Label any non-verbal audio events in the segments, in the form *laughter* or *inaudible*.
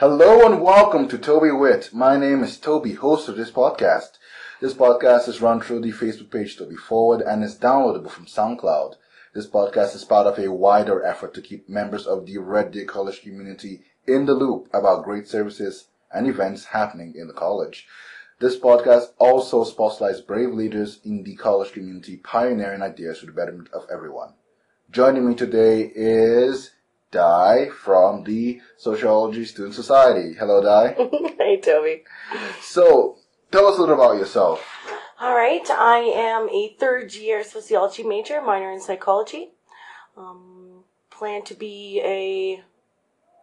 Hello and welcome to Toby Wit. My name is Toby, host of this podcast. This podcast is run through the Facebook page Toby Forward and is downloadable from SoundCloud. This podcast is part of a wider effort to keep members of the Red Deer College community in the loop about great services and events happening in the college. This podcast also spotlights brave leaders in the college community pioneering ideas for the betterment of everyone. Joining me today is Di from the Sociology Student Society. Hello, Di. *laughs* hey, Toby. So, tell us a little about yourself. All right, I am a third year sociology major, minor in psychology. Um, plan to be a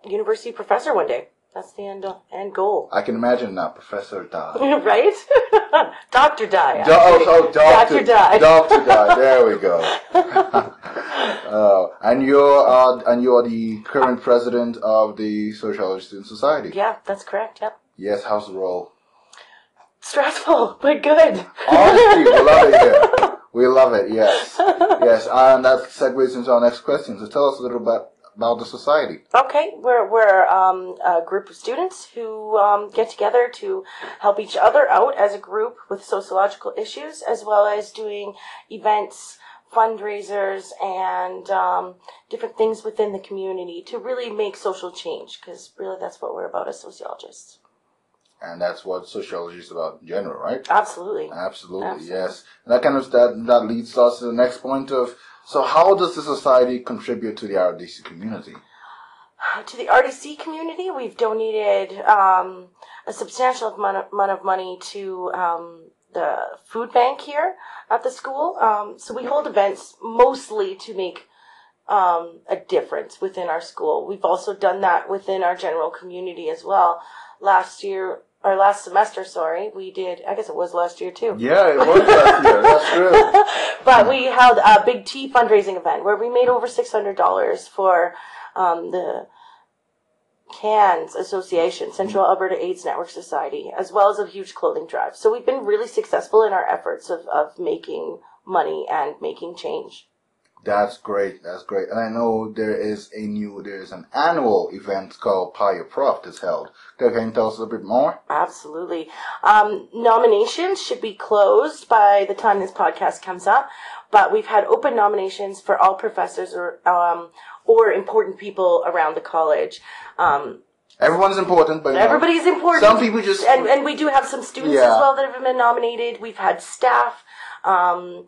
university professor one day. That's the end end goal. I can imagine now, Professor Di. *laughs* right? *laughs* Dr. Di. Do- oh, oh, Doctor Dr. Di. Doctor Di. There we go. Uh, and you're uh, and you're the current president of the Sociology Student Society. yeah, that's correct. Yep. Yes, how's the role? Stressful, *laughs* but good. Honestly, we love it here. *laughs* We love it. Yes, *laughs* yes, and that segues into our next question. So tell us a little bit about the society. Okay, we're we're um, a group of students who um, get together to help each other out as a group with sociological issues, as well as doing events, fundraisers, and um, different things within the community to really make social change. Because really, that's what we're about as sociologists. And that's what sociology is about in general, right? Absolutely. Absolutely, Absolutely. yes. And that kind of that that leads us to the next point of so how does the society contribute to the RDC community? to the RDC community, we've donated um, a substantial amount of, money to um, the food bank here at the school. Um, so we hold events mostly to make um, a difference within our school. We've also done that within our general community as well. Last year, or last semester, sorry, we did. I guess it was last year too. Yeah, it was last year. That's *laughs* true. but we held a big tea fundraising event where we made over six hundred dollars for um, the CAANS Association, Central Alberta AIDS Network Society, as well as a huge clothing drive. So we've been really successful in our efforts of, of making money and making change. That's great. That's great. And I know there is a new, there is an annual event called Pie Your Prof that's held. Can you tell us a bit more? Absolutely. Um, nominations should be closed by the time this podcast comes up, but we've had open nominations for all professors or um, or important people around the college. Um, Everyone's important, but you know, Everybody's important. Some people just and and we do have some students Yeah. as well that have been nominated. We've had staff. Um,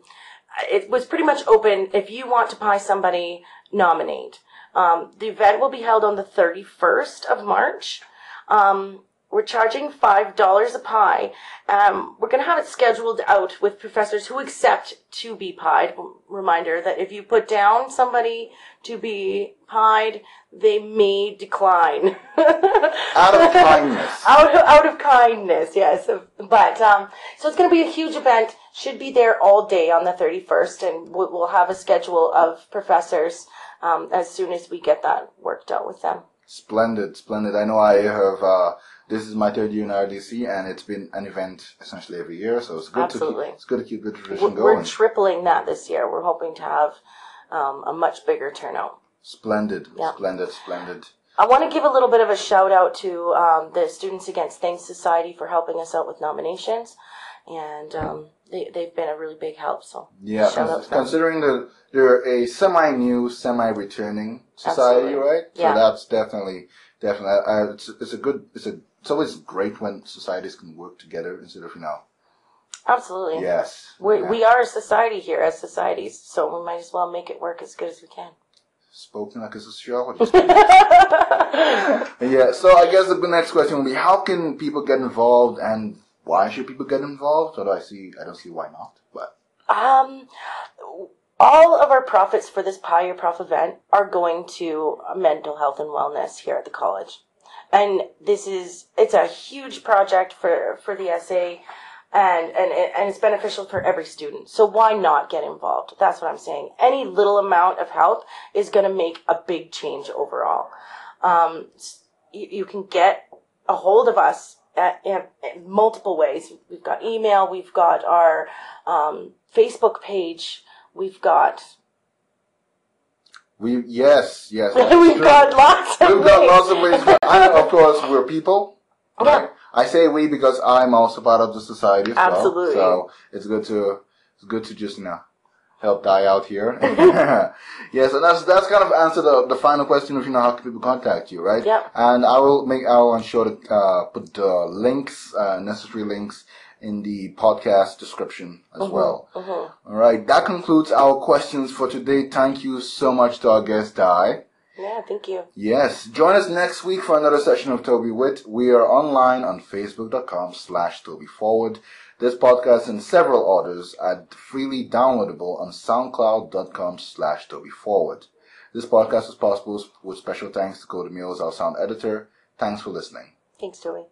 it was pretty much open. If you want to pie somebody, nominate. Um, the event will be held on the thirty first of March. Um, we're charging five dollars a pie. Um, we're going to have it scheduled out with professors who accept to be pied. Reminder that if you put down somebody to be pied, they may decline. *laughs* out of kindness. out of, out of kindness, yes. But um, so it's going to be a huge event. Should be there all day on the thirty first, and we'll, have a schedule of professors um, as soon as we get that worked out with them. Splendid, splendid. I know I have, uh, this is my third year in RDC and it's been an event essentially every year, so it's good Absolutely. to keep, it's good to keep the tradition We're, we're tripling that this year. We're hoping to have um, a much bigger turnout. Splendid, Yeah. splendid, splendid. I want to give a little bit of a shout out to um, the Students Against Things Society for helping us out with nominations, and um, they they've been a really big help. So Yeah, shout out to them. considering that they're a semi-new, semi-returning society, Absolutely. right? Yeah. So that's definitely, definitely, uh, it's, it's a good, it's a, it's always great when societies can work together instead of, you know, Absolutely. yes. We, yeah. we are a society here as societies, so we might as well make it work as good as we can. Spoken like a sociologist. *laughs* *laughs* yeah, so I guess the next question will be, how can people get involved and why should people get involved? Although I see, I don't see why not, but Um, all of our profits for this Pie Your Prof event are going to mental health and wellness here at the college. And this is, it's a huge project for, for the SA and, and, and it's beneficial for every student. So why not get involved? That's what I'm saying. Any little amount of help is going to make a big change overall. Um, you, you can get a hold of us at, in, in multiple ways. We've got email, we've got our um, Facebook page, we've got We yes yes. *laughs* we've true. got lots of ways. We've got lots of ways. And of course, we're people. Yeah. *laughs* Right? I say we because I'm also part of the society as Absolutely. well. So it's good to it's good to just you know help Di out here. *laughs* yes, and that's that's kind of answer the the final question of you know how can people contact you, right? Yep. And I will make I will ensure to uh, put the links, uh, necessary links in the podcast description as well. Mhm. All right, that concludes our questions for today. Thank you so much to our guest, Di. Yeah, thank you. Yes, join us next week for another session of Toby Wit. We are online on facebook.com slash Toby Forward. This podcast and several others are freely downloadable on soundcloud.com slash Toby Forward. This podcast is possible with special thanks to Cody Mills, our sound editor. Thanks for listening. Thanks, Joey.